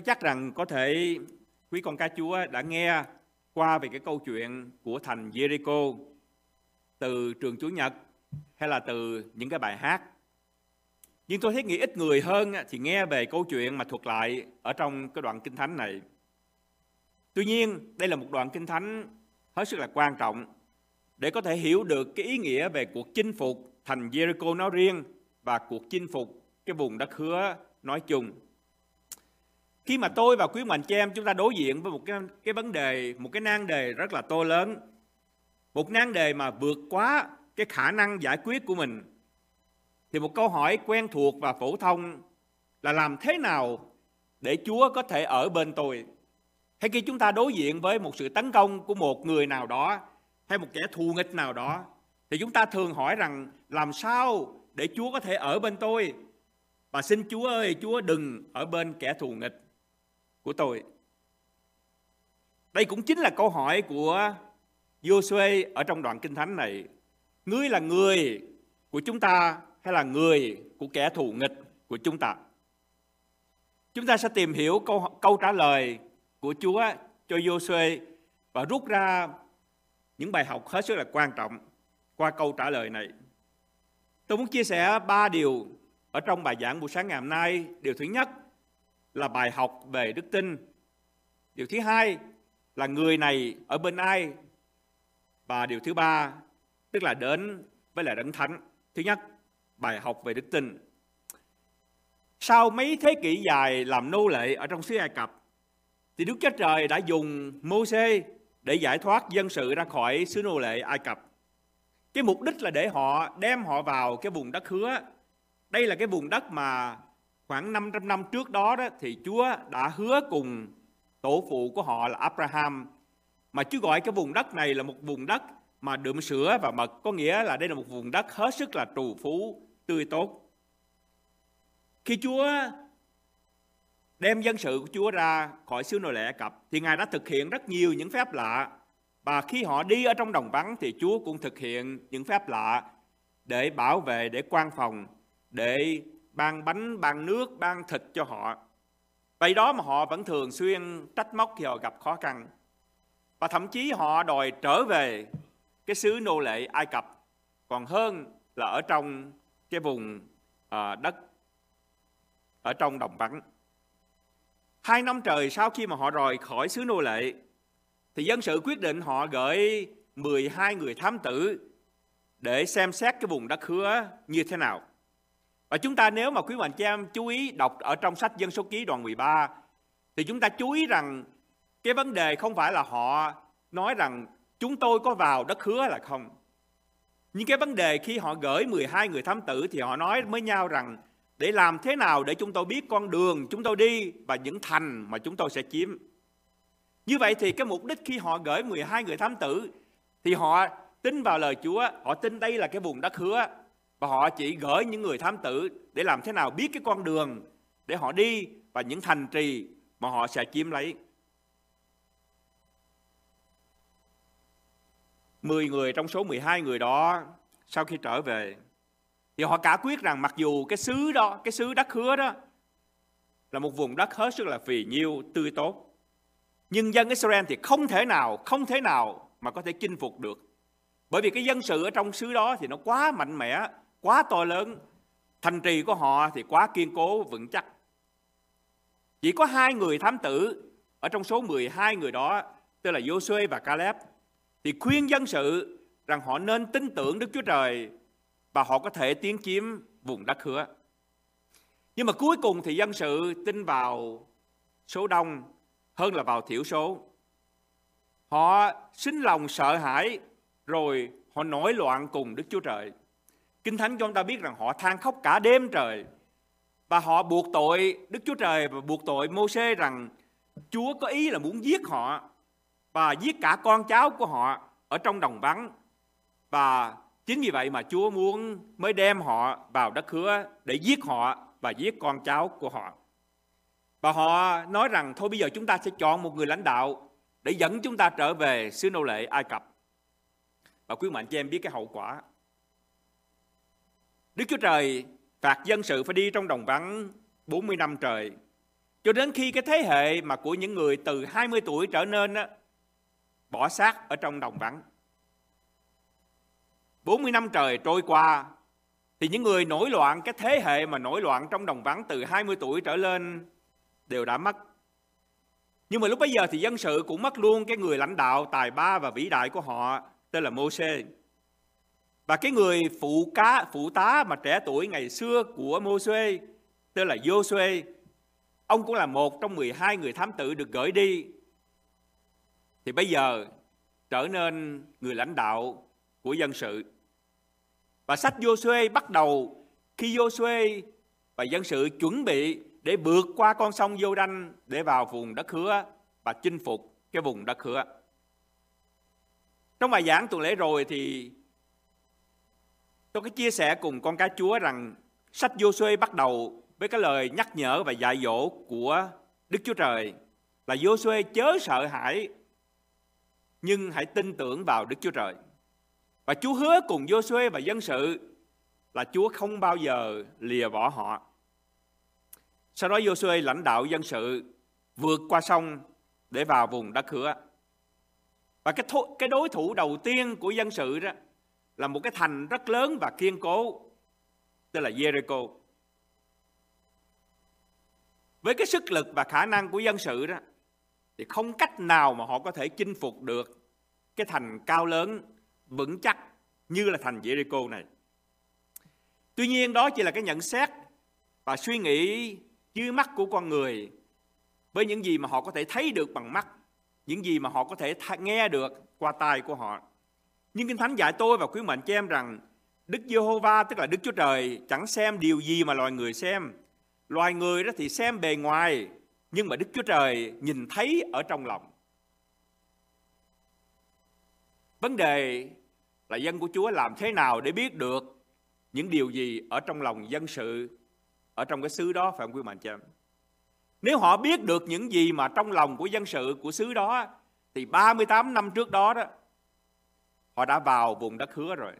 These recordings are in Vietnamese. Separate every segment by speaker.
Speaker 1: Tôi chắc rằng có thể quý con cá Chúa đã nghe qua về cái câu chuyện của thành Jericho từ trường Chúa Nhật hay là từ những cái bài hát. Nhưng tôi thấy nghĩ ít người hơn thì nghe về câu chuyện mà thuật lại ở trong cái đoạn kinh thánh này. Tuy nhiên, đây là một đoạn kinh thánh hết sức là quan trọng để có thể hiểu được cái ý nghĩa về cuộc chinh phục thành Jericho nói riêng và cuộc chinh phục cái vùng đất hứa nói chung. Khi mà tôi và quý mạnh chị em chúng ta đối diện với một cái cái vấn đề, một cái nan đề rất là to lớn, một nan đề mà vượt quá cái khả năng giải quyết của mình, thì một câu hỏi quen thuộc và phổ thông là làm thế nào để Chúa có thể ở bên tôi? Hay khi chúng ta đối diện với một sự tấn công của một người nào đó hay một kẻ thù nghịch nào đó thì chúng ta thường hỏi rằng làm sao để Chúa có thể ở bên tôi? Và xin Chúa ơi, Chúa đừng ở bên kẻ thù nghịch của tôi. Đây cũng chính là câu hỏi của Joshua ở trong đoạn kinh thánh này. Ngươi là người của chúng ta hay là người của kẻ thù nghịch của chúng ta? Chúng ta sẽ tìm hiểu câu, câu trả lời của Chúa cho Joshua và rút ra những bài học hết sức là quan trọng qua câu trả lời này. Tôi muốn chia sẻ ba điều ở trong bài giảng buổi sáng ngày hôm nay. Điều thứ nhất là bài học về đức tin. Điều thứ hai là người này ở bên ai. Và điều thứ ba tức là đến với lại đấng thánh. Thứ nhất, bài học về đức tin. Sau mấy thế kỷ dài làm nô lệ ở trong xứ Ai Cập, thì Đức Chúa Trời đã dùng Mô-xê để giải thoát dân sự ra khỏi xứ nô lệ Ai Cập. Cái mục đích là để họ đem họ vào cái vùng đất hứa. Đây là cái vùng đất mà khoảng 500 năm trước đó, đó thì Chúa đã hứa cùng tổ phụ của họ là Abraham. Mà Chúa gọi cái vùng đất này là một vùng đất mà đượm sữa và mật, có nghĩa là đây là một vùng đất hết sức là trù phú, tươi tốt. Khi Chúa đem dân sự của Chúa ra khỏi xứ nô lệ Ai Cập thì Ngài đã thực hiện rất nhiều những phép lạ và khi họ đi ở trong đồng vắng thì Chúa cũng thực hiện những phép lạ để bảo vệ, để quan phòng, để ban bánh, ban nước, ban thịt cho họ. Vậy đó mà họ vẫn thường xuyên trách móc khi họ gặp khó khăn. Và thậm chí họ đòi trở về cái xứ nô lệ Ai Cập còn hơn là ở trong cái vùng à, đất ở trong đồng vắng. Hai năm trời sau khi mà họ rời khỏi xứ nô lệ thì dân sự quyết định họ gửi 12 người thám tử để xem xét cái vùng đất hứa như thế nào. Và chúng ta nếu mà quý mạnh chị em chú ý đọc ở trong sách Dân số ký đoạn 13 thì chúng ta chú ý rằng cái vấn đề không phải là họ nói rằng chúng tôi có vào đất hứa là không. Nhưng cái vấn đề khi họ gửi 12 người thám tử thì họ nói với nhau rằng để làm thế nào để chúng tôi biết con đường chúng tôi đi và những thành mà chúng tôi sẽ chiếm. Như vậy thì cái mục đích khi họ gửi 12 người thám tử thì họ tin vào lời Chúa, họ tin đây là cái vùng đất hứa và họ chỉ gửi những người thám tử để làm thế nào biết cái con đường để họ đi và những thành trì mà họ sẽ chiếm lấy. Mười người trong số 12 người đó sau khi trở về thì họ cả quyết rằng mặc dù cái xứ đó, cái xứ đất hứa đó là một vùng đất hết sức là phì nhiêu, tươi tốt. Nhưng dân Israel thì không thể nào, không thể nào mà có thể chinh phục được. Bởi vì cái dân sự ở trong xứ đó thì nó quá mạnh mẽ, quá to lớn. Thành trì của họ thì quá kiên cố, vững chắc. Chỉ có hai người thám tử ở trong số 12 người đó, tức là Joshua và Caleb, thì khuyên dân sự rằng họ nên tin tưởng Đức Chúa Trời và họ có thể tiến chiếm vùng đất hứa. Nhưng mà cuối cùng thì dân sự tin vào số đông hơn là vào thiểu số. Họ sinh lòng sợ hãi rồi họ nổi loạn cùng Đức Chúa Trời. Kinh Thánh cho chúng ta biết rằng họ than khóc cả đêm trời và họ buộc tội, Đức Chúa Trời và buộc tội Mô-xê rằng Chúa có ý là muốn giết họ và giết cả con cháu của họ ở trong đồng vắng và Chính vì vậy mà Chúa muốn mới đem họ vào đất hứa để giết họ và giết con cháu của họ. Và họ nói rằng, thôi bây giờ chúng ta sẽ chọn một người lãnh đạo để dẫn chúng ta trở về xứ nô lệ Ai Cập. Và quý mạnh cho em biết cái hậu quả. Đức Chúa Trời phạt dân sự phải đi trong đồng vắng 40 năm trời. cho đến khi cái thế hệ mà của những người từ 20 tuổi trở nên á, bỏ xác ở trong đồng vắng. 40 năm trời trôi qua thì những người nổi loạn, cái thế hệ mà nổi loạn trong đồng vắng từ 20 tuổi trở lên đều đã mất. Nhưng mà lúc bây giờ thì dân sự cũng mất luôn cái người lãnh đạo tài ba và vĩ đại của họ tên là Mô-xê. Và cái người phụ cá, phụ tá mà trẻ tuổi ngày xưa của Mô-xê tên là Giô-xuê. Ông cũng là một trong 12 người thám tử được gửi đi. Thì bây giờ trở nên người lãnh đạo của dân sự. Và sách Giô-xuê bắt đầu khi Giô-xuê và dân sự chuẩn bị để vượt qua con sông Giô Đanh để vào vùng đất hứa và chinh phục cái vùng đất hứa. Trong bài giảng tuần lễ rồi thì tôi có chia sẻ cùng con cá chúa rằng sách Giô-xuê bắt đầu với cái lời nhắc nhở và dạy dỗ của Đức Chúa Trời là Giô-xuê chớ sợ hãi nhưng hãy tin tưởng vào Đức Chúa Trời. Và Chúa hứa cùng Giô-xuê và dân sự là Chúa không bao giờ lìa bỏ họ. Sau đó Giô-xuê lãnh đạo dân sự vượt qua sông để vào vùng đất hứa. Và cái, cái đối thủ đầu tiên của dân sự đó là một cái thành rất lớn và kiên cố, tức là Jericho. Với cái sức lực và khả năng của dân sự đó, thì không cách nào mà họ có thể chinh phục được cái thành cao lớn, vững chắc như là thành Jericho này. Tuy nhiên đó chỉ là cái nhận xét và suy nghĩ dưới mắt của con người với những gì mà họ có thể thấy được bằng mắt, những gì mà họ có thể nghe được qua tai của họ. Nhưng Kinh Thánh dạy tôi và quý mệnh cho em rằng Đức Giê-hô-va tức là Đức Chúa Trời chẳng xem điều gì mà loài người xem. Loài người đó thì xem bề ngoài, nhưng mà Đức Chúa Trời nhìn thấy ở trong lòng. Vấn đề là dân của Chúa làm thế nào để biết được những điều gì ở trong lòng dân sự ở trong cái xứ đó phải không quý mạnh chém. em? Nếu họ biết được những gì mà trong lòng của dân sự của xứ đó thì 38 năm trước đó đó họ đã vào vùng đất hứa rồi.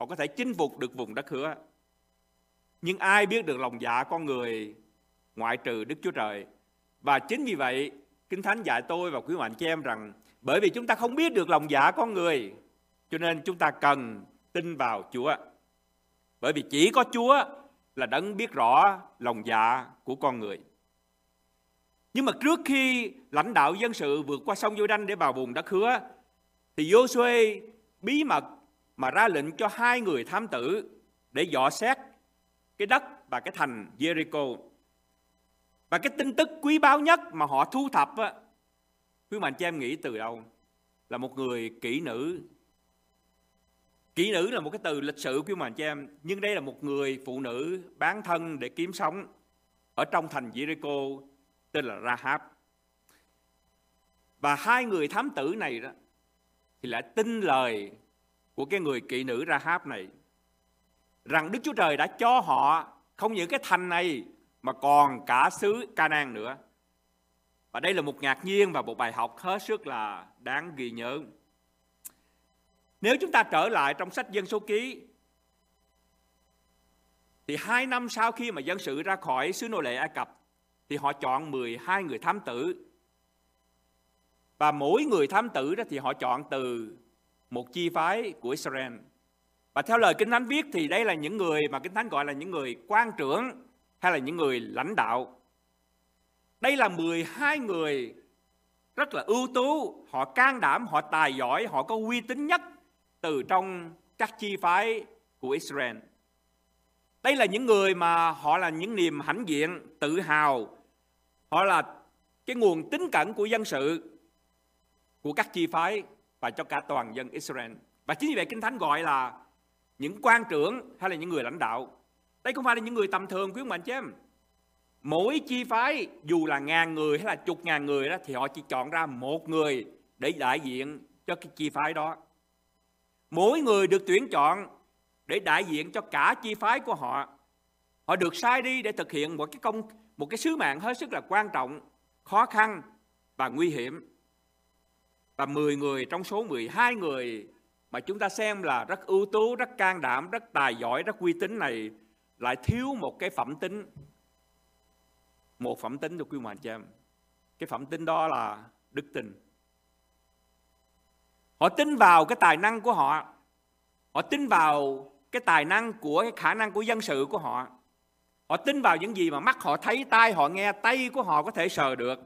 Speaker 1: Họ có thể chinh phục được vùng đất hứa. Nhưng ai biết được lòng dạ con người ngoại trừ Đức Chúa Trời. Và chính vì vậy, Kinh Thánh dạy tôi và quý mạnh chị em rằng bởi vì chúng ta không biết được lòng dạ con người cho nên chúng ta cần tin vào Chúa. Bởi vì chỉ có Chúa là đấng biết rõ lòng dạ của con người. Nhưng mà trước khi lãnh đạo dân sự vượt qua sông giô đanh để vào vùng đất hứa, thì Joshua bí mật mà ra lệnh cho hai người thám tử để dò xét cái đất và cái thành Jericho. Và cái tin tức quý báu nhất mà họ thu thập á, quý mạnh cho em nghĩ từ đâu? Là một người kỹ nữ Kỹ nữ là một cái từ lịch sử quý mạnh cho em, nhưng đây là một người phụ nữ bán thân để kiếm sống ở trong thành Jericho tên là Rahab. Và hai người thám tử này đó thì lại tin lời của cái người kỹ nữ Rahab này, rằng Đức Chúa Trời đã cho họ không những cái thành này mà còn cả xứ Canaan nữa. Và đây là một ngạc nhiên và một bài học hết sức là đáng ghi nhớ. Nếu chúng ta trở lại trong sách dân số ký, thì hai năm sau khi mà dân sự ra khỏi xứ nô lệ Ai Cập, thì họ chọn 12 người thám tử. Và mỗi người thám tử đó thì họ chọn từ một chi phái của Israel. Và theo lời Kinh Thánh viết thì đây là những người mà Kinh Thánh gọi là những người quan trưởng hay là những người lãnh đạo. Đây là 12 người rất là ưu tú, họ can đảm, họ tài giỏi, họ có uy tín nhất từ trong các chi phái của Israel. Đây là những người mà họ là những niềm hãnh diện, tự hào. Họ là cái nguồn tín cẩn của dân sự của các chi phái và cho cả toàn dân Israel. Và chính vì vậy Kinh Thánh gọi là những quan trưởng hay là những người lãnh đạo. Đây không phải là những người tầm thường quý ông bạn chứ em. Mỗi chi phái dù là ngàn người hay là chục ngàn người đó thì họ chỉ chọn ra một người để đại diện cho cái chi phái đó. Mỗi người được tuyển chọn để đại diện cho cả chi phái của họ. Họ được sai đi để thực hiện một cái công một cái sứ mạng hết sức là quan trọng, khó khăn và nguy hiểm. Và 10 người trong số 12 người mà chúng ta xem là rất ưu tú, rất can đảm, rất tài giỏi, rất uy tín này lại thiếu một cái phẩm tính. một phẩm tính được quý ông bà chị em. Cái phẩm tính đó là đức tin. Họ tin vào cái tài năng của họ. Họ tin vào cái tài năng của cái khả năng của dân sự của họ. Họ tin vào những gì mà mắt họ thấy, tai họ nghe, tay của họ có thể sờ được.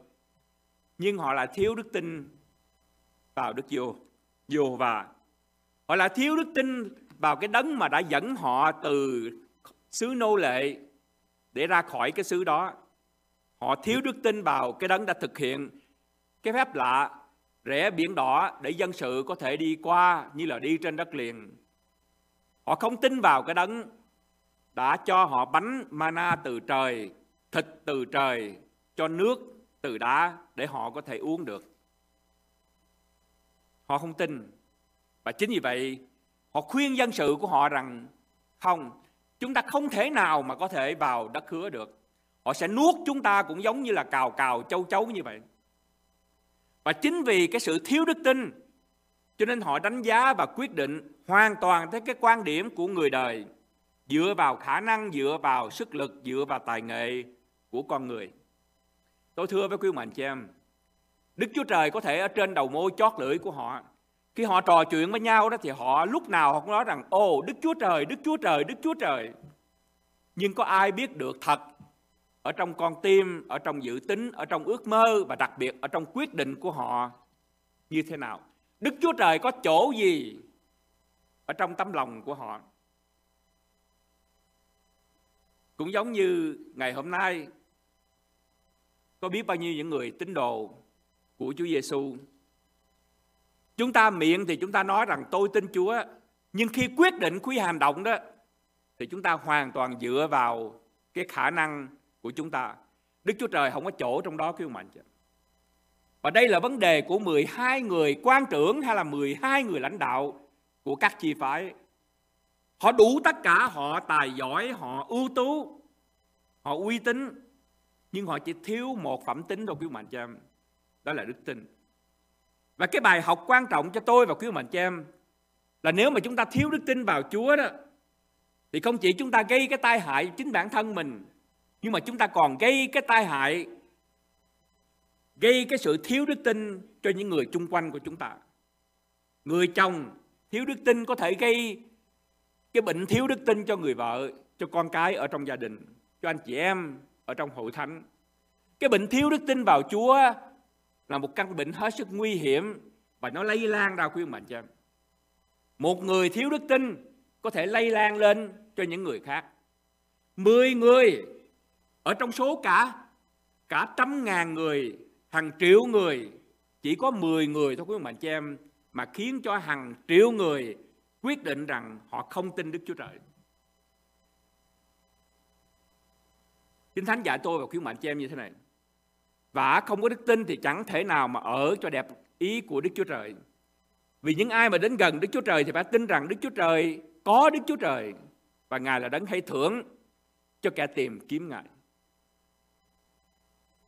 Speaker 1: Nhưng họ lại thiếu đức tin vào Đức Vô, Vô và họ lại thiếu đức tin vào cái đấng mà đã dẫn họ từ xứ nô lệ để ra khỏi cái xứ đó. Họ thiếu đức tin vào cái đấng đã thực hiện cái phép lạ rẽ biển đỏ để dân sự có thể đi qua như là đi trên đất liền. Họ không tin vào cái đấng đã cho họ bánh mana từ trời, thịt từ trời, cho nước từ đá để họ có thể uống được. Họ không tin. Và chính vì vậy, họ khuyên dân sự của họ rằng không, chúng ta không thể nào mà có thể vào đất hứa được. Họ sẽ nuốt chúng ta cũng giống như là cào cào châu chấu như vậy. Và chính vì cái sự thiếu đức tin cho nên họ đánh giá và quyết định hoàn toàn theo cái quan điểm của người đời dựa vào khả năng, dựa vào sức lực, dựa vào tài nghệ của con người. Tôi thưa với quý ông anh chị em, Đức Chúa Trời có thể ở trên đầu môi chót lưỡi của họ. Khi họ trò chuyện với nhau đó thì họ lúc nào họ cũng nói rằng ô Đức Chúa Trời, Đức Chúa Trời, Đức Chúa Trời. Nhưng có ai biết được thật ở trong con tim, ở trong dự tính, ở trong ước mơ và đặc biệt ở trong quyết định của họ như thế nào? Đức Chúa Trời có chỗ gì ở trong tấm lòng của họ? Cũng giống như ngày hôm nay có biết bao nhiêu những người tín đồ của Chúa Giêsu. Chúng ta miệng thì chúng ta nói rằng tôi tin Chúa, nhưng khi quyết định quý hành động đó thì chúng ta hoàn toàn dựa vào cái khả năng của chúng ta. Đức Chúa Trời không có chỗ trong đó quý ông anh chị. Và đây là vấn đề của 12 người quan trưởng hay là 12 người lãnh đạo của các chi phái. Họ đủ tất cả, họ tài giỏi, họ ưu tú, họ uy tín, nhưng họ chỉ thiếu một phẩm tính thôi quý ông anh chị em. Đó là đức tin. Và cái bài học quan trọng cho tôi và quý ông anh chị em là nếu mà chúng ta thiếu đức tin vào Chúa đó, thì không chỉ chúng ta gây cái tai hại chính bản thân mình, nhưng mà chúng ta còn gây cái tai hại, gây cái sự thiếu đức tin cho những người chung quanh của chúng ta người chồng thiếu đức tin có thể gây cái bệnh thiếu đức tin cho người vợ, cho con cái ở trong gia đình, cho anh chị em ở trong hội thánh cái bệnh thiếu đức tin vào Chúa là một căn bệnh hết sức nguy hiểm và nó lây lan ra quý mạnh cho em. Một người thiếu đức tin có thể lây lan lên cho những người khác. Mười người ở trong số cả cả trăm ngàn người, hàng triệu người, chỉ có mười người thôi quý ông bà chị em mà khiến cho hàng triệu người quyết định rằng họ không tin Đức Chúa Trời. Kinh Thánh dạy tôi và khuyến mạnh cho em như thế này. Và không có đức tin thì chẳng thể nào mà ở cho đẹp ý của Đức Chúa Trời. Vì những ai mà đến gần Đức Chúa Trời thì phải tin rằng Đức Chúa Trời có Đức Chúa Trời và Ngài là đấng hay thưởng cho kẻ tìm kiếm Ngài.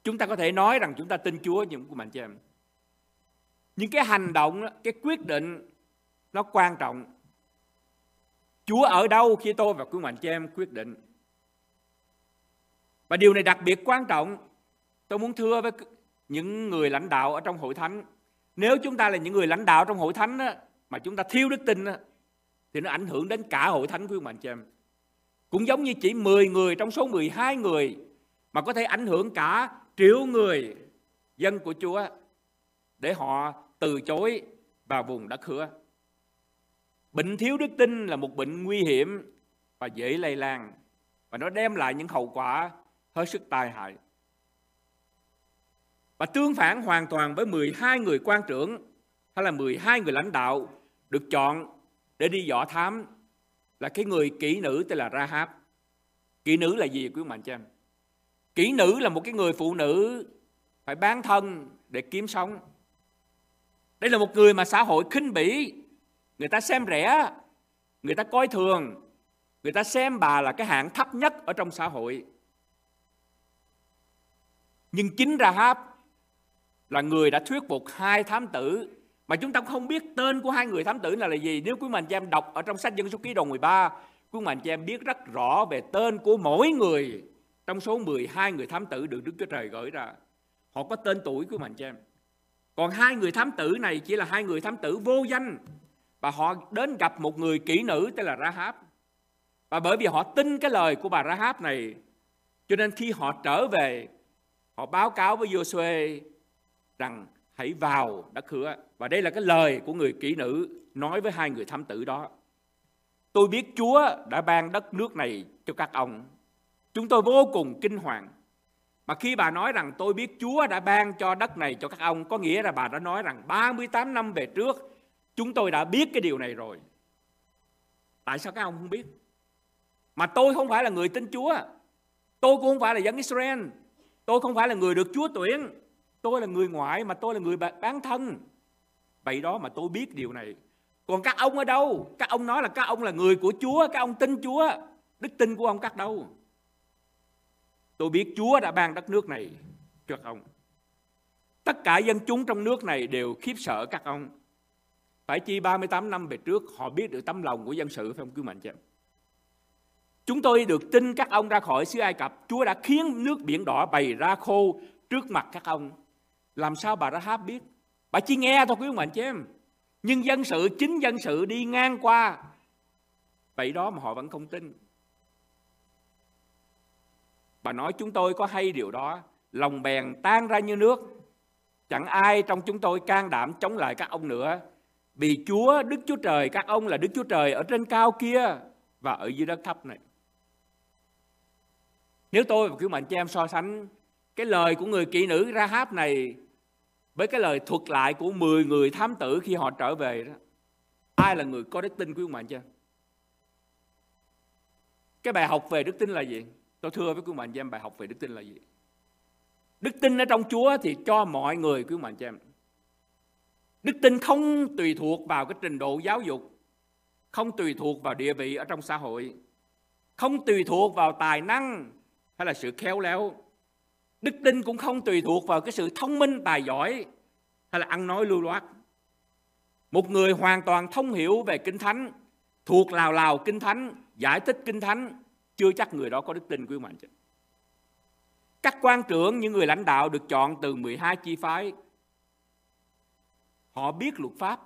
Speaker 1: Chúng ta có thể nói rằng chúng ta tin Chúa nhưng của mạnh chị em. Nhưng cái hành động, cái quyết định nó quan trọng. Chúa ở đâu khi tôi và quý mạnh chị em quyết định. Và điều này đặc biệt quan trọng. Tôi muốn thưa với những người lãnh đạo ở trong hội thánh. Nếu chúng ta là những người lãnh đạo trong hội thánh đó, mà chúng ta thiếu đức tin đó, thì nó ảnh hưởng đến cả hội thánh quý mạnh chị em. Cũng giống như chỉ 10 người trong số 12 người mà có thể ảnh hưởng cả triệu người dân của Chúa để họ từ chối vào vùng đất hứa. Bệnh thiếu đức tin là một bệnh nguy hiểm và dễ lây lan và nó đem lại những hậu quả hết sức tai hại. Và tương phản hoàn toàn với 12 người quan trưởng hay là 12 người lãnh đạo được chọn để đi dò thám là cái người kỹ nữ tên là Rahab. Kỹ nữ là gì quý mạnh cho em? Kỹ nữ là một cái người phụ nữ phải bán thân để kiếm sống. Đây là một người mà xã hội khinh bỉ, người ta xem rẻ, người ta coi thường, người ta xem bà là cái hạng thấp nhất ở trong xã hội. Nhưng chính Rahab là người đã thuyết phục hai thám tử mà chúng ta không biết tên của hai người thám tử này là gì. Nếu quý mạnh cho em đọc ở trong sách Dân số ký đầu 13, quý mạnh cho em biết rất rõ về tên của mỗi người trong số 12 người thám tử được Đức Chúa Trời gửi ra. Họ có tên tuổi của mình cho em. Còn hai người thám tử này chỉ là hai người thám tử vô danh và họ đến gặp một người kỹ nữ tên là Rahab. Và bởi vì họ tin cái lời của bà Rahab này cho nên khi họ trở về họ báo cáo với Joshua rằng hãy vào đất cửa Và đây là cái lời của người kỹ nữ nói với hai người thám tử đó. Tôi biết Chúa đã ban đất nước này cho các ông. Chúng tôi vô cùng kinh hoàng. Mà khi bà nói rằng tôi biết Chúa đã ban cho đất này cho các ông, có nghĩa là bà đã nói rằng 38 năm về trước, chúng tôi đã biết cái điều này rồi. Tại sao các ông không biết? Mà tôi không phải là người tin Chúa. Tôi cũng không phải là dân Israel. Tôi không phải là người được Chúa tuyển. Tôi là người ngoại mà tôi là người bán thân. Vậy đó mà tôi biết điều này. Còn các ông ở đâu? Các ông nói là các ông là người của Chúa, các ông tin Chúa. Đức tin của ông các đâu? Tôi biết Chúa đã ban đất nước này cho các ông. Tất cả dân chúng trong nước này đều khiếp sợ các ông. Phải chi 38 năm về trước họ biết được tấm lòng của dân sự phải không quý mạnh chứ Chúng tôi được tin các ông ra khỏi xứ Ai Cập. Chúa đã khiến nước biển đỏ bày ra khô trước mặt các ông. Làm sao bà Rahab biết? Bà chỉ nghe thôi quý ông anh chị em. Nhưng dân sự, chính dân sự đi ngang qua. Vậy đó mà họ vẫn không tin. Bà nói chúng tôi có hay điều đó. Lòng bèn tan ra như nước. Chẳng ai trong chúng tôi can đảm chống lại các ông nữa. Vì Chúa, Đức Chúa Trời, các ông là Đức Chúa Trời ở trên cao kia và ở dưới đất thấp này. Nếu tôi và quý mạnh chị em so sánh cái lời của người kỹ nữ Rahab này với cái lời thuật lại của 10 người thám tử khi họ trở về đó. Ai là người có đức tin quý mạnh chưa? Cái bài học về đức tin là gì? Tôi thưa với quý mạnh cho em bài học về đức tin là gì? Đức tin ở trong Chúa thì cho mọi người quý mạnh cho em. Đức tin không tùy thuộc vào cái trình độ giáo dục, không tùy thuộc vào địa vị ở trong xã hội, không tùy thuộc vào tài năng hay là sự khéo léo. Đức tin cũng không tùy thuộc vào cái sự thông minh tài giỏi hay là ăn nói lưu loát. Một người hoàn toàn thông hiểu về Kinh Thánh, thuộc lào lào Kinh Thánh, giải thích Kinh Thánh, chưa chắc người đó có đức tin quý mạnh chứ. Các quan trưởng, những người lãnh đạo được chọn từ 12 chi phái, họ biết luật pháp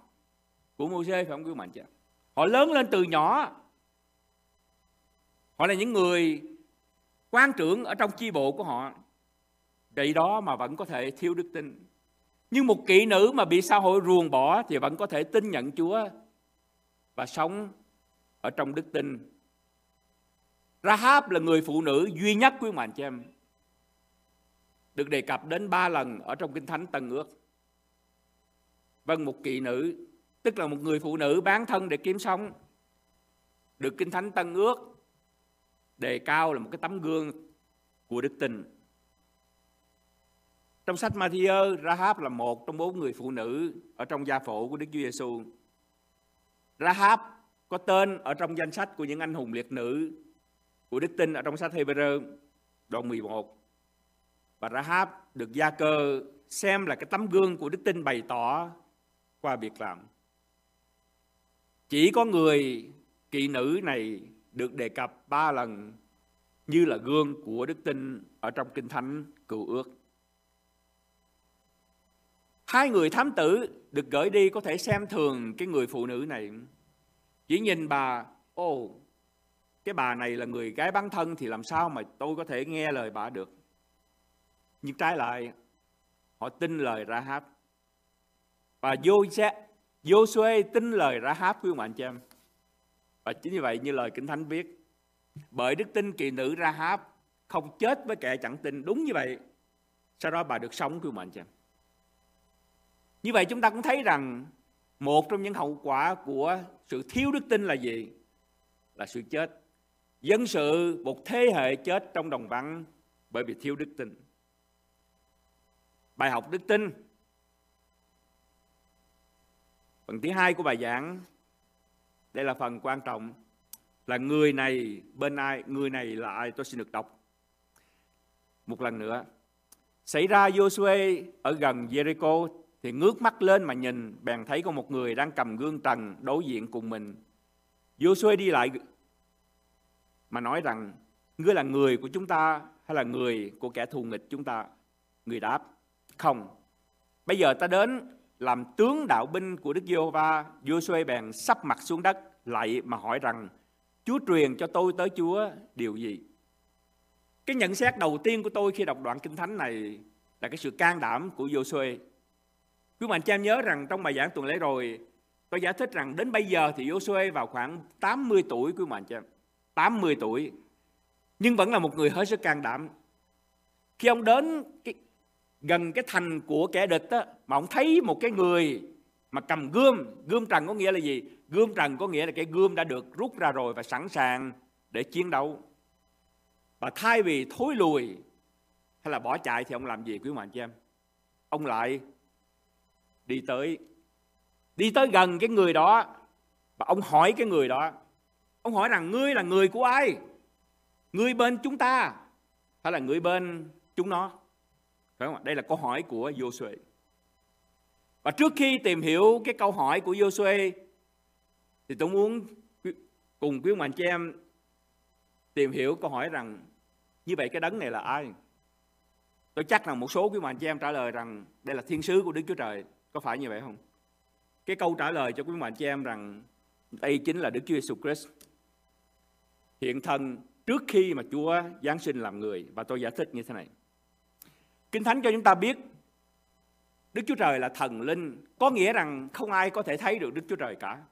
Speaker 1: của mô phải không quý mạnh chứ? Họ lớn lên từ nhỏ. Họ là những người quan trưởng ở trong chi bộ của họ vậy đó mà vẫn có thể thiếu đức tin nhưng một kỹ nữ mà bị xã hội ruồng bỏ thì vẫn có thể tin nhận Chúa và sống ở trong đức tin. Rahab là người phụ nữ duy nhất quý mạnh cho em được đề cập đến ba lần ở trong Kinh Thánh Tân Ước. Vâng, một kỵ nữ, tức là một người phụ nữ bán thân để kiếm sống, được Kinh Thánh Tân Ước đề cao là một cái tấm gương của đức tin. Trong sách Matthew, Rahab là một trong bốn người phụ nữ ở trong gia phổ của Đức Chúa Giêsu. Rahab có tên ở trong danh sách của những anh hùng liệt nữ của đức tin ở trong sách Hebrew đoạn 11. Và Rahab được gia cơ xem là cái tấm gương của đức tin bày tỏ qua việc làm. Chỉ có người kỵ nữ này được đề cập ba lần như là gương của đức tin ở trong kinh thánh cựu ước. Hai người thám tử được gửi đi có thể xem thường cái người phụ nữ này. Chỉ nhìn bà, ô, cái bà này là người gái bán thân thì làm sao mà tôi có thể nghe lời bà được. Nhưng trái lại, họ tin lời Rahab. Và Joshua tin lời Rahab quý ông anh chị em. Và chính như vậy như lời Kinh Thánh viết, bởi đức tin kỳ nữ Rahab không chết với kẻ chẳng tin đúng như vậy. Sau đó bà được sống quý ông anh chị em. Như vậy chúng ta cũng thấy rằng một trong những hậu quả của sự thiếu đức tin là gì? Là sự chết. Dân sự một thế hệ chết trong đồng vắng bởi vì thiếu đức tin. Bài học đức tin. Phần thứ hai của bài giảng đây là phần quan trọng là người này bên ai, người này là ai tôi xin được đọc. Một lần nữa. Xảy ra Joshua ở gần Jericho thì ngước mắt lên mà nhìn bèn thấy có một người đang cầm gương trần đối diện cùng mình. vua xuê đi lại mà nói rằng ngươi là người của chúng ta hay là người của kẻ thù nghịch chúng ta? Người đáp, không. Bây giờ ta đến làm tướng đạo binh của Đức Giê-hô-va, vua xuê bèn sắp mặt xuống đất lại mà hỏi rằng Chúa truyền cho tôi tới Chúa điều gì? Cái nhận xét đầu tiên của tôi khi đọc đoạn kinh thánh này là cái sự can đảm của vua xuê Quý bạn cha em nhớ rằng trong bài giảng tuần lễ rồi tôi giải thích rằng đến bây giờ thì Joshua vào khoảng 80 tuổi quý bạn cha 80 tuổi nhưng vẫn là một người hết sức can đảm. Khi ông đến cái, gần cái thành của kẻ địch á, mà ông thấy một cái người mà cầm gươm, gươm trần có nghĩa là gì? Gươm trần có nghĩa là cái gươm đã được rút ra rồi và sẵn sàng để chiến đấu. Và thay vì thối lùi hay là bỏ chạy thì ông làm gì quý bạn cho em? Ông lại đi tới. Đi tới gần cái người đó. Và ông hỏi cái người đó. Ông hỏi rằng ngươi là người của ai? Ngươi bên chúng ta hay là người bên chúng nó? Phải không đây là câu hỏi của Joshua và trước khi tìm hiểu cái câu hỏi của Joshua thì tôi muốn cùng quý ông anh chị em tìm hiểu câu hỏi rằng, như vậy cái đấng này là ai? Tôi chắc là một số quý ông anh chị em trả lời rằng, đây là thiên sứ của Đức Chúa Trời có phải như vậy không cái câu trả lời cho quý mạnh anh chị em rằng đây chính là Đức Chúa Jesus Christ hiện thân trước khi mà Chúa Giáng sinh làm người và tôi giải thích như thế này. Kinh Thánh cho chúng ta biết Đức Chúa Trời là thần linh, có nghĩa rằng không ai có thể thấy được Đức Chúa Trời cả.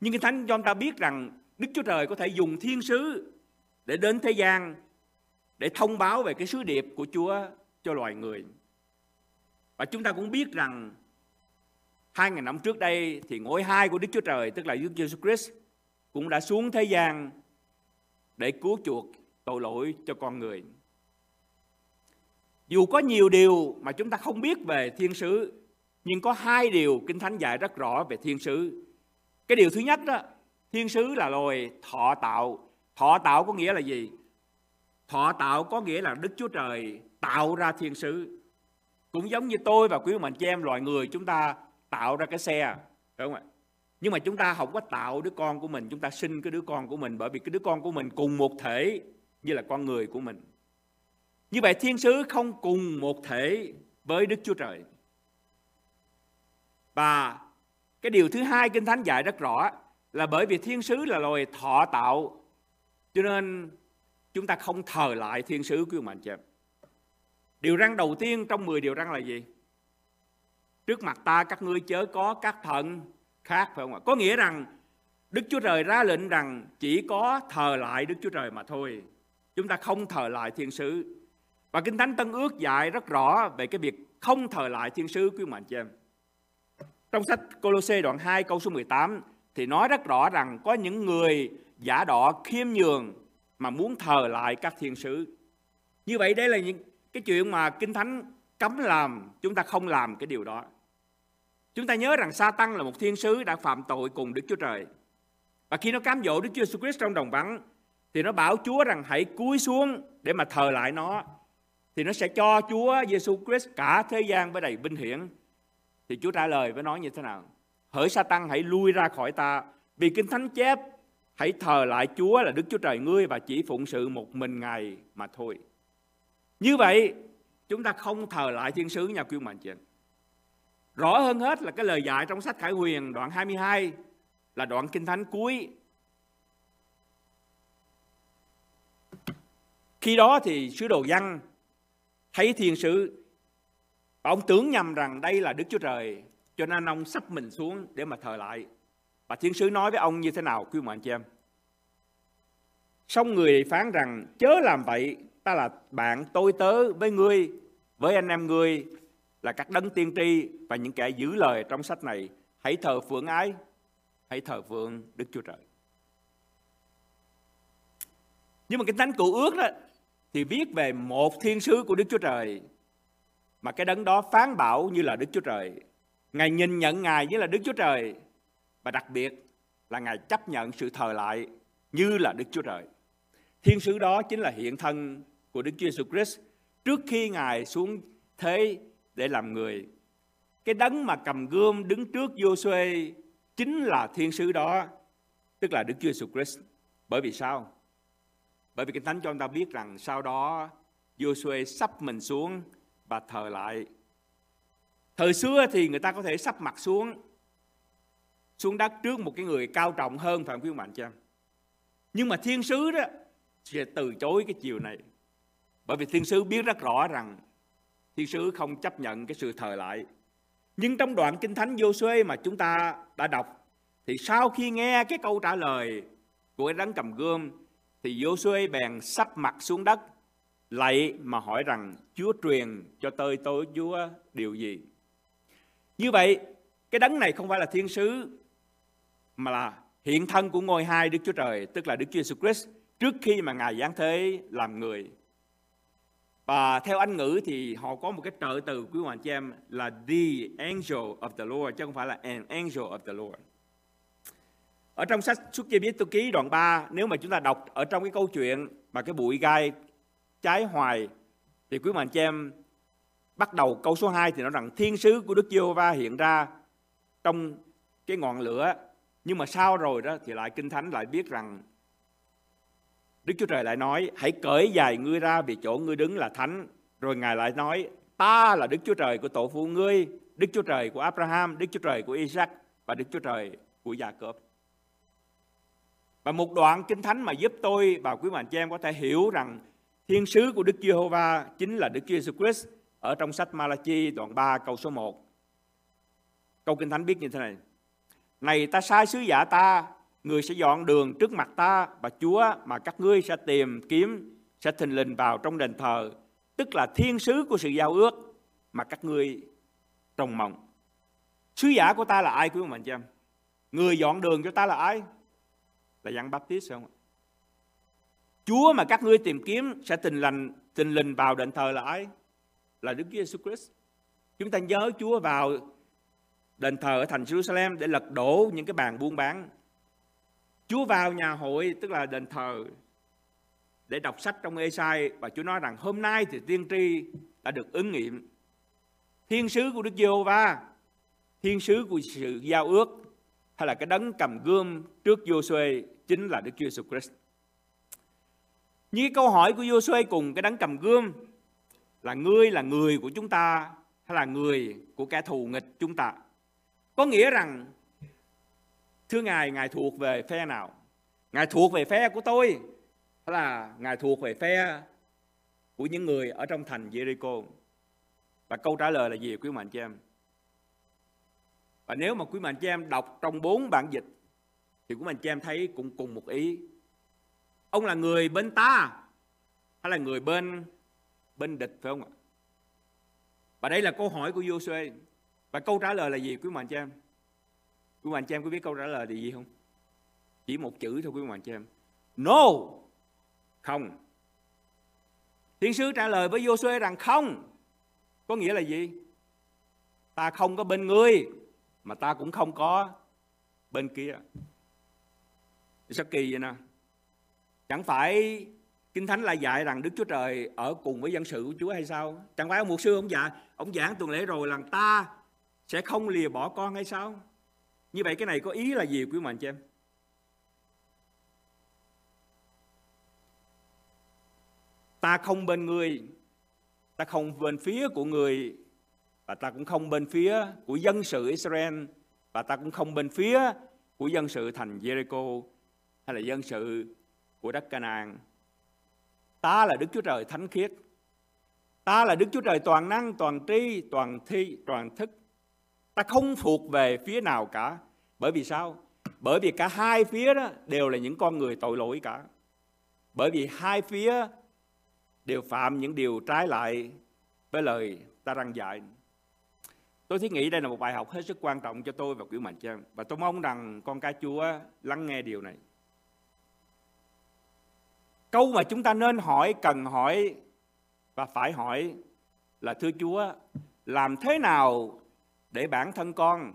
Speaker 1: Nhưng Kinh Thánh cho chúng ta biết rằng Đức Chúa Trời có thể dùng thiên sứ để đến thế gian để thông báo về cái sứ điệp của Chúa cho loài người. Và chúng ta cũng biết rằng hai ngàn năm trước đây thì ngôi hai của Đức Chúa Trời tức là Đức Giêsu Christ cũng đã xuống thế gian để cứu chuộc tội lỗi cho con người. Dù có nhiều điều mà chúng ta không biết về thiên sứ, nhưng có hai điều Kinh Thánh dạy rất rõ về thiên sứ. Cái điều thứ nhất đó, thiên sứ là loài thọ tạo. Thọ tạo có nghĩa là gì? Thọ tạo có nghĩa là Đức Chúa Trời tạo ra thiên sứ. Cũng giống như tôi và quý ông anh chị em loài người chúng ta tạo ra cái xe, phải không ạ? nhưng mà chúng ta không có tạo đứa con của mình chúng ta sinh cái đứa con của mình bởi vì cái đứa con của mình cùng một thể như là con người của mình như vậy thiên sứ không cùng một thể với đức chúa trời và cái điều thứ hai kinh thánh dạy rất rõ là bởi vì thiên sứ là loài thọ tạo cho nên chúng ta không thờ lại thiên sứ của mình chị em. Điều răng đầu tiên trong 10 điều răng là gì? Trước mặt ta các ngươi chớ có các thần khác, phải không ạ? Có nghĩa rằng Đức Chúa Trời ra lệnh rằng chỉ có thờ lại Đức Chúa Trời mà thôi. Chúng ta không thờ lại thiên sứ. Và Kinh Thánh Tân Ước dạy rất rõ về cái việc không thờ lại thiên sứ, quý mạnh chị em. Trong sách Colosse đoạn 2 câu số 18 thì nói rất rõ rằng có những người giả đỏ khiêm nhường mà muốn thờ lại các thiên sứ. Như vậy đây là những cái chuyện mà Kinh Thánh cấm làm, chúng ta không làm cái điều đó. Chúng ta nhớ rằng sa tăng là một thiên sứ đã phạm tội cùng Đức Chúa Trời. Và khi nó cám dỗ Đức Chúa Jesus Christ trong đồng vắng thì nó bảo Chúa rằng hãy cúi xuống để mà thờ lại nó. Thì nó sẽ cho Chúa Giêsu Christ cả thế gian với đầy vinh hiển. Thì Chúa trả lời với nó như thế nào? Hỡi sa tăng hãy lui ra khỏi ta vì kinh thánh chép hãy thờ lại Chúa là Đức Chúa Trời ngươi và chỉ phụng sự một mình Ngài mà thôi. Như vậy, chúng ta không thờ lại thiên sứ nhà quyên mạnh chị Rõ hơn hết là cái lời dạy trong sách Khải Huyền đoạn 22 là đoạn kinh thánh cuối. Khi đó thì sứ đồ văn thấy thiên sứ và ông tưởng nhầm rằng đây là Đức Chúa Trời, cho nên ông sắp mình xuống để mà thờ lại. Và thiên sứ nói với ông như thế nào quý mọi anh chị em? Xong người phán rằng, chớ làm vậy ta là bạn tôi tớ với ngươi, với anh em ngươi, là các đấng tiên tri và những kẻ giữ lời trong sách này hãy thờ phượng ái, hãy thờ phượng Đức Chúa Trời. Nhưng mà cái thánh cựu ước đó thì viết về một thiên sứ của Đức Chúa Trời, mà cái đấng đó phán bảo như là Đức Chúa Trời. Ngài nhìn nhận Ngài như là Đức Chúa Trời, và đặc biệt là Ngài chấp nhận sự thờ lại như là Đức Chúa Trời. Thiên sứ đó chính là hiện thân của Đức Chúa Jesus Christ trước khi Ngài xuống thế để làm người. Cái đấng mà cầm gươm đứng trước vô xuê chính là thiên sứ đó, tức là Đức Chúa Jesus Christ. Bởi vì sao? Bởi vì Kinh Thánh cho chúng ta biết rằng sau đó Joshua sắp mình xuống và thờ lại. Thời xưa thì người ta có thể sắp mặt xuống xuống đất trước một cái người cao trọng hơn phải không quý bạn em? Nhưng mà thiên sứ đó sẽ từ chối cái chiều này. Bởi vì thiên sứ biết rất rõ rằng thiên sứ không chấp nhận cái sự thờ lại. Nhưng trong đoạn Kinh Thánh vô xuê mà chúng ta đã đọc, thì sau khi nghe cái câu trả lời của cái đấng cầm gươm, thì vô xuê bèn sắp mặt xuống đất, lạy mà hỏi rằng, Chúa truyền cho tôi tôi Chúa điều gì. Như vậy, cái đấng này không phải là thiên sứ, mà là hiện thân của ngôi hai Đức Chúa Trời, tức là Đức Chúa Jesus Christ trước khi mà Ngài giáng thế làm người. Và theo Anh ngữ thì họ có một cái trợ từ quý hoàng chị em là the angel of the Lord, chứ không phải là an angel of the Lord. Ở trong sách xuất gia biết tôi ký đoạn 3 nếu mà chúng ta đọc ở trong cái câu chuyện mà cái bụi gai trái hoài, thì quý mạnh chị em bắt đầu câu số 2 thì nói rằng thiên sứ của Đức Giê-hô-va hiện ra trong cái ngọn lửa, nhưng mà sau rồi đó thì lại kinh thánh lại biết rằng Đức Chúa Trời lại nói hãy cởi dài ngươi ra vì chỗ ngươi đứng là thánh. Rồi Ngài lại nói ta là Đức Chúa Trời của tổ phụ ngươi, Đức Chúa Trời của Abraham, Đức Chúa Trời của Isaac và Đức Chúa Trời của Gia Cốp. Và một đoạn kinh thánh mà giúp tôi và quý bạn chị em có thể hiểu rằng thiên sứ của Đức Giê-hô-va chính là Đức Chúa Jesus Christ ở trong sách Malachi đoạn 3 câu số 1. Câu kinh thánh biết như thế này. Này ta sai sứ giả ta người sẽ dọn đường trước mặt ta và Chúa mà các ngươi sẽ tìm kiếm, sẽ thình lình vào trong đền thờ. Tức là thiên sứ của sự giao ước mà các ngươi trông mong. Sứ giả của ta là ai quý ông chị em? Người dọn đường cho ta là ai? Là Giăng Baptist không Chúa mà các ngươi tìm kiếm sẽ tình lành tình lình vào đền thờ là ai? Là Đức Giêsu Christ. Chúng ta nhớ Chúa vào đền thờ ở thành Jerusalem để lật đổ những cái bàn buôn bán. Chúa vào nhà hội tức là đền thờ để đọc sách trong Ê-sai và Chúa nói rằng hôm nay thì tiên tri đã được ứng nghiệm. Thiên sứ của Đức Giê-hô-va, thiên sứ của sự giao ước hay là cái đấng cầm gươm trước Giô-suê chính là Đức Chúa Jesus Christ. Như câu hỏi của Giô-suê cùng cái đấng cầm gươm là ngươi là người của chúng ta hay là người của kẻ thù nghịch chúng ta. Có nghĩa rằng Thưa Ngài, Ngài thuộc về phe nào? Ngài thuộc về phe của tôi hay là Ngài thuộc về phe của những người ở trong thành Jericho? Và câu trả lời là gì quý mạnh chị em? Và nếu mà quý mạnh chị em đọc trong bốn bản dịch thì quý mạnh chị em thấy cũng cùng một ý. Ông là người bên ta hay là người bên bên địch phải không ạ? Và đây là câu hỏi của Joshua. Và câu trả lời là gì quý mạnh chị em? Quý bạn chị em có biết câu trả lời là gì không? Chỉ một chữ thôi quý bạn chị em. No. Không. Thiên sứ trả lời với Joshua rằng không. Có nghĩa là gì? Ta không có bên ngươi mà ta cũng không có bên kia. Sao kỳ vậy nè? Chẳng phải Kinh Thánh lại dạy rằng Đức Chúa Trời ở cùng với dân sự của Chúa hay sao? Chẳng phải ông mục sư ông dạy, ông giảng tuần lễ rồi rằng ta sẽ không lìa bỏ con hay sao? Như vậy cái này có ý là gì quý mạnh cho em? Ta không bên người, ta không bên phía của người và ta cũng không bên phía của dân sự Israel và ta cũng không bên phía của dân sự thành Jericho hay là dân sự của đất Canaan. Ta là Đức Chúa Trời thánh khiết. Ta là Đức Chúa Trời toàn năng, toàn tri, toàn thi, toàn thức. Ta không thuộc về phía nào cả. Bởi vì sao? Bởi vì cả hai phía đó đều là những con người tội lỗi cả. Bởi vì hai phía đều phạm những điều trái lại với lời ta răng dạy. Tôi thiết nghĩ đây là một bài học hết sức quan trọng cho tôi và quý mạnh trang Và tôi mong rằng con cái chúa lắng nghe điều này. Câu mà chúng ta nên hỏi, cần hỏi và phải hỏi là thưa Chúa, làm thế nào để bản thân con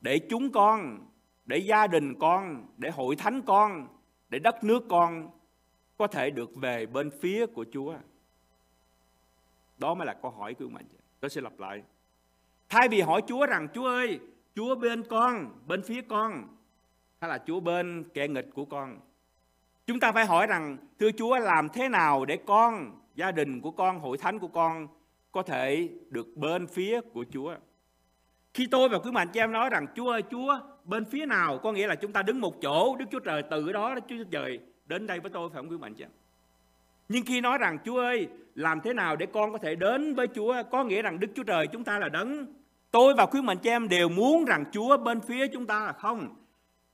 Speaker 1: để chúng con để gia đình con để hội thánh con để đất nước con có thể được về bên phía của Chúa. Đó mới là câu hỏi của mình. Tôi sẽ lặp lại. Thay vì hỏi Chúa rằng Chúa ơi Chúa bên con bên phía con hay là Chúa bên kẻ nghịch của con? Chúng ta phải hỏi rằng, thưa Chúa làm thế nào để con, gia đình của con, hội thánh của con có thể được bên phía của Chúa. Khi tôi và quý mạnh chị em nói rằng, Chúa ơi, Chúa, bên phía nào? Có nghĩa là chúng ta đứng một chỗ, Đức Chúa Trời từ đó, Đức Chúa Trời đến đây với tôi, phải không quý mạnh chị em? Nhưng khi nói rằng, Chúa ơi, làm thế nào để con có thể đến với Chúa? Có nghĩa rằng Đức Chúa Trời chúng ta là đấng. Tôi và quý mạnh chị em đều muốn rằng Chúa bên phía chúng ta là không?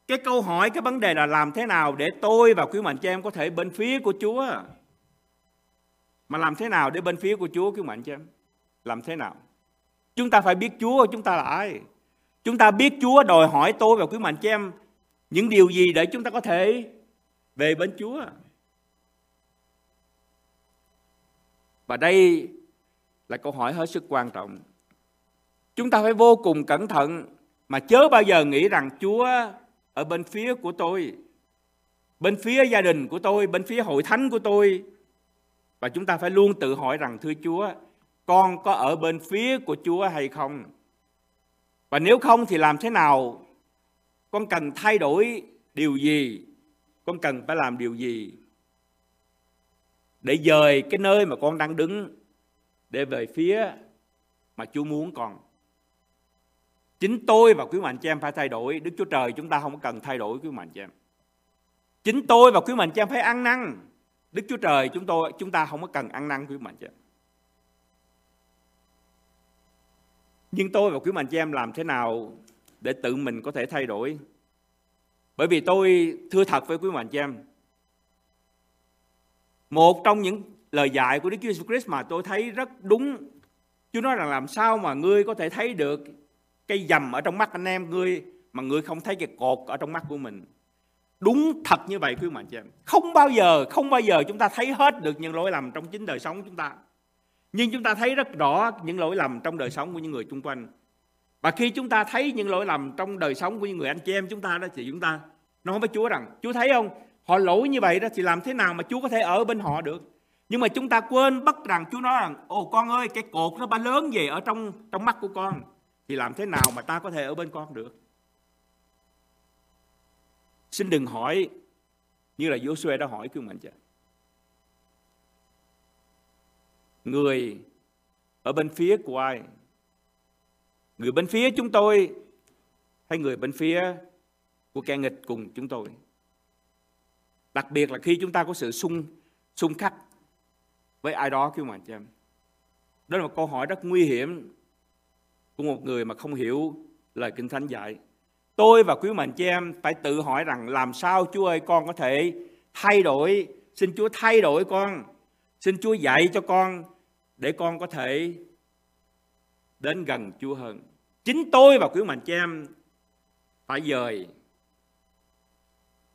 Speaker 1: Cái câu hỏi, cái vấn đề là làm thế nào để tôi và quý mạnh chị em có thể bên phía của Chúa? Mà làm thế nào để bên phía của Chúa cứu mạnh cho em làm thế nào Chúng ta phải biết Chúa chúng ta là ai. Chúng ta biết Chúa đòi hỏi tôi và quý mạnh cho em những điều gì để chúng ta có thể về bên Chúa. Và đây là câu hỏi hết sức quan trọng. Chúng ta phải vô cùng cẩn thận mà chớ bao giờ nghĩ rằng Chúa ở bên phía của tôi, bên phía gia đình của tôi, bên phía hội thánh của tôi. Và chúng ta phải luôn tự hỏi rằng thưa Chúa, con có ở bên phía của Chúa hay không? Và nếu không thì làm thế nào? Con cần thay đổi điều gì? Con cần phải làm điều gì? Để dời cái nơi mà con đang đứng để về phía mà Chúa muốn con. Chính tôi và quý mạnh chị em phải thay đổi. Đức Chúa Trời chúng ta không cần thay đổi quý mạnh chị em. Chính tôi và quý mạnh chị em phải ăn năn. Đức Chúa Trời chúng tôi chúng ta không có cần ăn năn quý mạnh chị em. Nhưng tôi và quý mạnh chị em làm thế nào để tự mình có thể thay đổi? Bởi vì tôi thưa thật với quý mạnh chị em, một trong những lời dạy của Đức Chúa Jesus Christ mà tôi thấy rất đúng, Chúa nói rằng làm sao mà ngươi có thể thấy được cây dầm ở trong mắt anh em ngươi mà ngươi không thấy cái cột ở trong mắt của mình. Đúng thật như vậy quý mạnh chị em. Không bao giờ, không bao giờ chúng ta thấy hết được những lỗi lầm trong chính đời sống chúng ta. Nhưng chúng ta thấy rất rõ những lỗi lầm trong đời sống của những người chung quanh. Và khi chúng ta thấy những lỗi lầm trong đời sống của những người anh chị em chúng ta đó thì chúng ta nói với Chúa rằng Chúa thấy không họ lỗi như vậy đó thì làm thế nào mà Chúa có thể ở bên họ được nhưng mà chúng ta quên bất rằng Chúa nói rằng ồ con ơi cái cột nó ba lớn về ở trong trong mắt của con thì làm thế nào mà ta có thể ở bên con được xin đừng hỏi như là Joshua đã hỏi cương mạnh cha người ở bên phía của ai? Người bên phía chúng tôi hay người bên phía của kẻ nghịch cùng chúng tôi? Đặc biệt là khi chúng ta có sự xung xung khắc với ai đó kêu mà chị em đó là một câu hỏi rất nguy hiểm của một người mà không hiểu lời kinh thánh dạy tôi và quý mạnh chị em phải tự hỏi rằng làm sao Chúa ơi con có thể thay đổi xin Chúa thay đổi con xin Chúa dạy cho con để con có thể đến gần Chúa hơn. Chính tôi và quý mạnh chị em phải dời,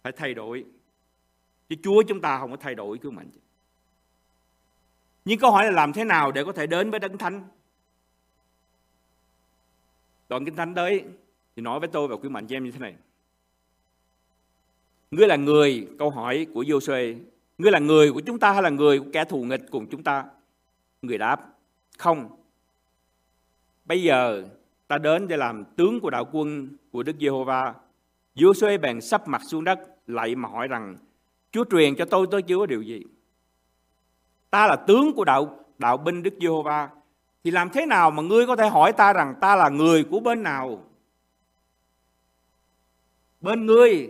Speaker 1: phải thay đổi. Chứ Chúa chúng ta không có thay đổi quý mạnh. Nhưng câu hỏi là làm thế nào để có thể đến với Đấng Thánh? Đoạn Kinh Thánh đấy thì nói với tôi và quý mạnh chị em như thế này. Ngươi là người, câu hỏi của Joshua, ngươi là người của chúng ta hay là người của kẻ thù nghịch cùng chúng ta? Người đáp, không. Bây giờ ta đến để làm tướng của đạo quân của Đức Giê-hô-va. Joshua bèn sắp mặt xuống đất lại mà hỏi rằng, Chúa truyền cho tôi tôi chưa có điều gì? Ta là tướng của đạo đạo binh Đức Giê-hô-va. Thì làm thế nào mà ngươi có thể hỏi ta rằng ta là người của bên nào? Bên ngươi,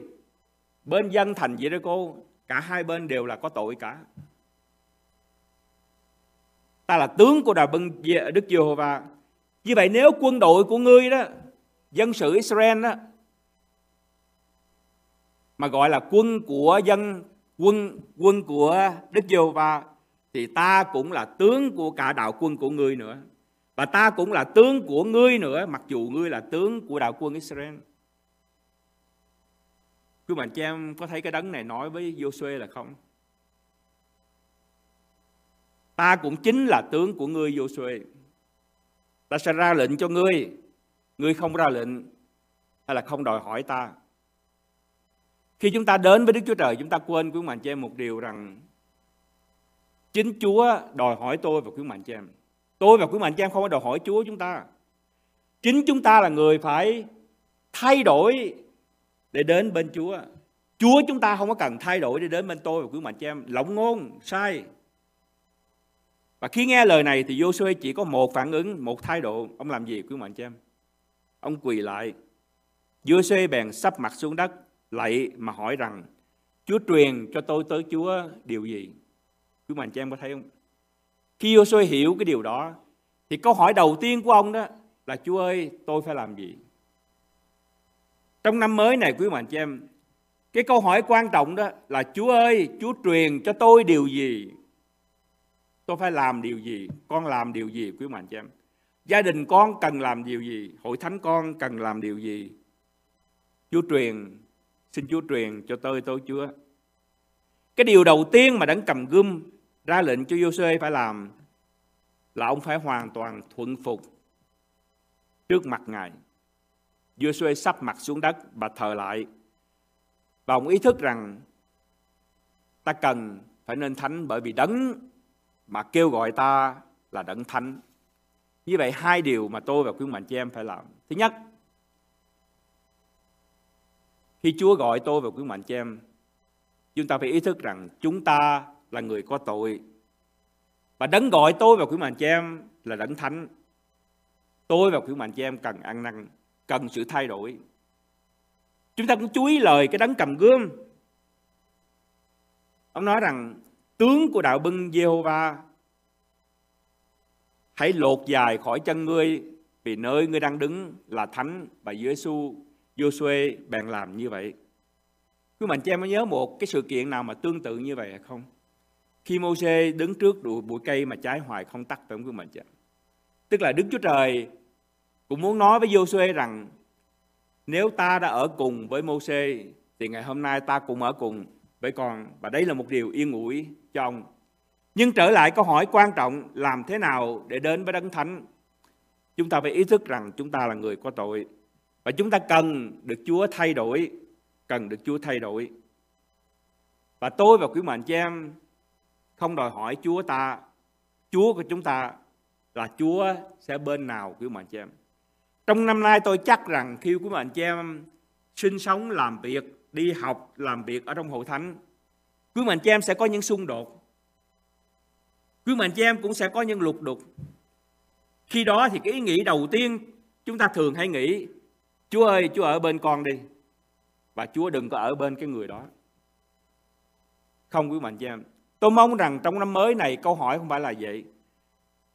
Speaker 1: bên dân thành Jericho, cả hai bên đều là có tội cả ta là tướng của đạo bưng Đức Giê-hô-va. Như vậy nếu quân đội của ngươi đó, dân sự Israel đó, mà gọi là quân của dân quân quân của Đức Giê-hô-va thì ta cũng là tướng của cả đạo quân của ngươi nữa. Và ta cũng là tướng của ngươi nữa mặc dù ngươi là tướng của đạo quân Israel. Quý bạn chị em có thấy cái đấng này nói với Joshua là không? ta cũng chính là tướng của ngươi Joshua. Ta sẽ ra lệnh cho ngươi, ngươi không ra lệnh hay là không đòi hỏi ta. Khi chúng ta đến với Đức Chúa Trời, chúng ta quên quý mạnh chị em một điều rằng chính Chúa đòi hỏi tôi và quý mạnh chị em. Tôi và quý mạnh chị em không có đòi hỏi Chúa chúng ta. Chính chúng ta là người phải thay đổi để đến bên Chúa. Chúa chúng ta không có cần thay đổi để đến bên tôi và quý mạnh cho em. Lộng ngôn, sai. Và khi nghe lời này thì Joshua chỉ có một phản ứng, một thái độ. Ông làm gì quý mạnh cho em? Ông quỳ lại. Joshua bèn sắp mặt xuống đất, lạy mà hỏi rằng, Chúa truyền cho tôi tới Chúa điều gì? Quý mạnh cho em có thấy không? Khi Joshua hiểu cái điều đó, thì câu hỏi đầu tiên của ông đó là Chúa ơi, tôi phải làm gì? Trong năm mới này quý mạnh chị em, cái câu hỏi quan trọng đó là Chúa ơi, Chúa truyền cho tôi điều gì? Tôi phải làm điều gì? Con làm điều gì quý mạnh chị em? Gia đình con cần làm điều gì? Hội thánh con cần làm điều gì? Chúa truyền, xin Chúa truyền cho tôi tôi Chúa. Cái điều đầu tiên mà đấng cầm gươm ra lệnh cho Giô-suê phải làm là ông phải hoàn toàn thuận phục trước mặt Ngài. Giô-suê sắp mặt xuống đất và thờ lại. Và ông ý thức rằng ta cần phải nên thánh bởi vì đấng mà kêu gọi ta là đấng thánh. Như vậy hai điều mà tôi và quý mạnh chị em phải làm. Thứ nhất, khi Chúa gọi tôi và quý mạnh chị em, chúng ta phải ý thức rằng chúng ta là người có tội. Và đấng gọi tôi và quý mạnh chị em là đấng thánh. Tôi và quý mạnh chị em cần ăn năn, cần sự thay đổi. Chúng ta cũng chú ý lời cái đấng cầm gươm. Ông nói rằng, tướng của đạo binh Jehovah hãy lột dài khỏi chân ngươi vì nơi ngươi đang đứng là thánh và Giêsu Joshua bèn làm như vậy. Quý mạnh chị em có nhớ một cái sự kiện nào mà tương tự như vậy hay không? Khi mô đứng trước bụi cây mà trái hoài không tắt phải không quý mạnh chị em? Tức là Đức Chúa Trời cũng muốn nói với Joshua rằng nếu ta đã ở cùng với mô thì ngày hôm nay ta cũng ở cùng với con và đây là một điều yên ủi cho ông. Nhưng trở lại câu hỏi quan trọng làm thế nào để đến với Đấng Thánh? Chúng ta phải ý thức rằng chúng ta là người có tội và chúng ta cần được Chúa thay đổi, cần được Chúa thay đổi. Và tôi và quý mạnh chị em không đòi hỏi Chúa ta, Chúa của chúng ta là Chúa sẽ bên nào quý mạnh chị em. Trong năm nay tôi chắc rằng khi quý mạnh chị em sinh sống, làm việc, đi học, làm việc ở trong hội thánh, quý mạnh chị em sẽ có những xung đột. Quý mạnh chị em cũng sẽ có những lục đục. Khi đó thì cái ý nghĩ đầu tiên chúng ta thường hay nghĩ Chúa ơi, Chúa ở bên con đi. Và Chúa đừng có ở bên cái người đó. Không quý mạnh chị em. Tôi mong rằng trong năm mới này câu hỏi không phải là vậy.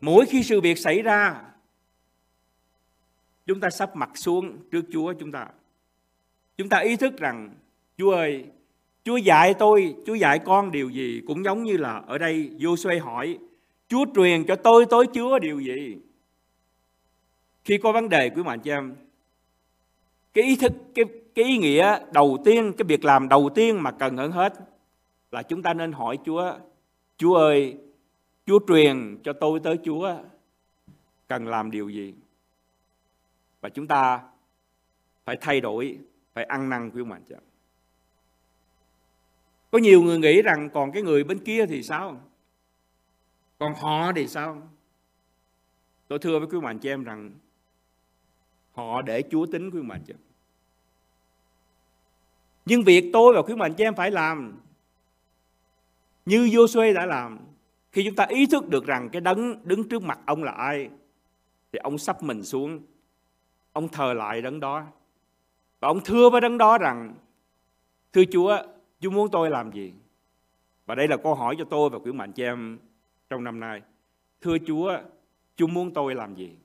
Speaker 1: Mỗi khi sự việc xảy ra, chúng ta sắp mặt xuống trước Chúa chúng ta. Chúng ta ý thức rằng, Chúa ơi, Chúa dạy tôi, Chúa dạy con điều gì cũng giống như là ở đây vô xoay hỏi, Chúa truyền cho tôi tối Chúa điều gì? Khi có vấn đề quý mạnh chị em, cái ý thức cái cái ý nghĩa đầu tiên cái việc làm đầu tiên mà cần hơn hết là chúng ta nên hỏi Chúa Chúa ơi Chúa truyền cho tôi tới Chúa cần làm điều gì và chúng ta phải thay đổi, phải ăn năn quý mạnh chứ có nhiều người nghĩ rằng còn cái người bên kia thì sao? Còn họ thì sao? Tôi thưa với quý mạnh chị em rằng họ để Chúa tính quý mạnh chứ. Nhưng việc tôi và quý mạnh chị em phải làm như Joshua đã làm, khi chúng ta ý thức được rằng cái đấng đứng trước mặt ông là ai, thì ông sắp mình xuống ông thờ lại đấng đó. Và ông thưa với đấng đó rằng, thưa Chúa Chúa muốn tôi làm gì? Và đây là câu hỏi cho tôi và quý mạnh chị em trong năm nay. Thưa Chúa Chúa muốn tôi làm gì?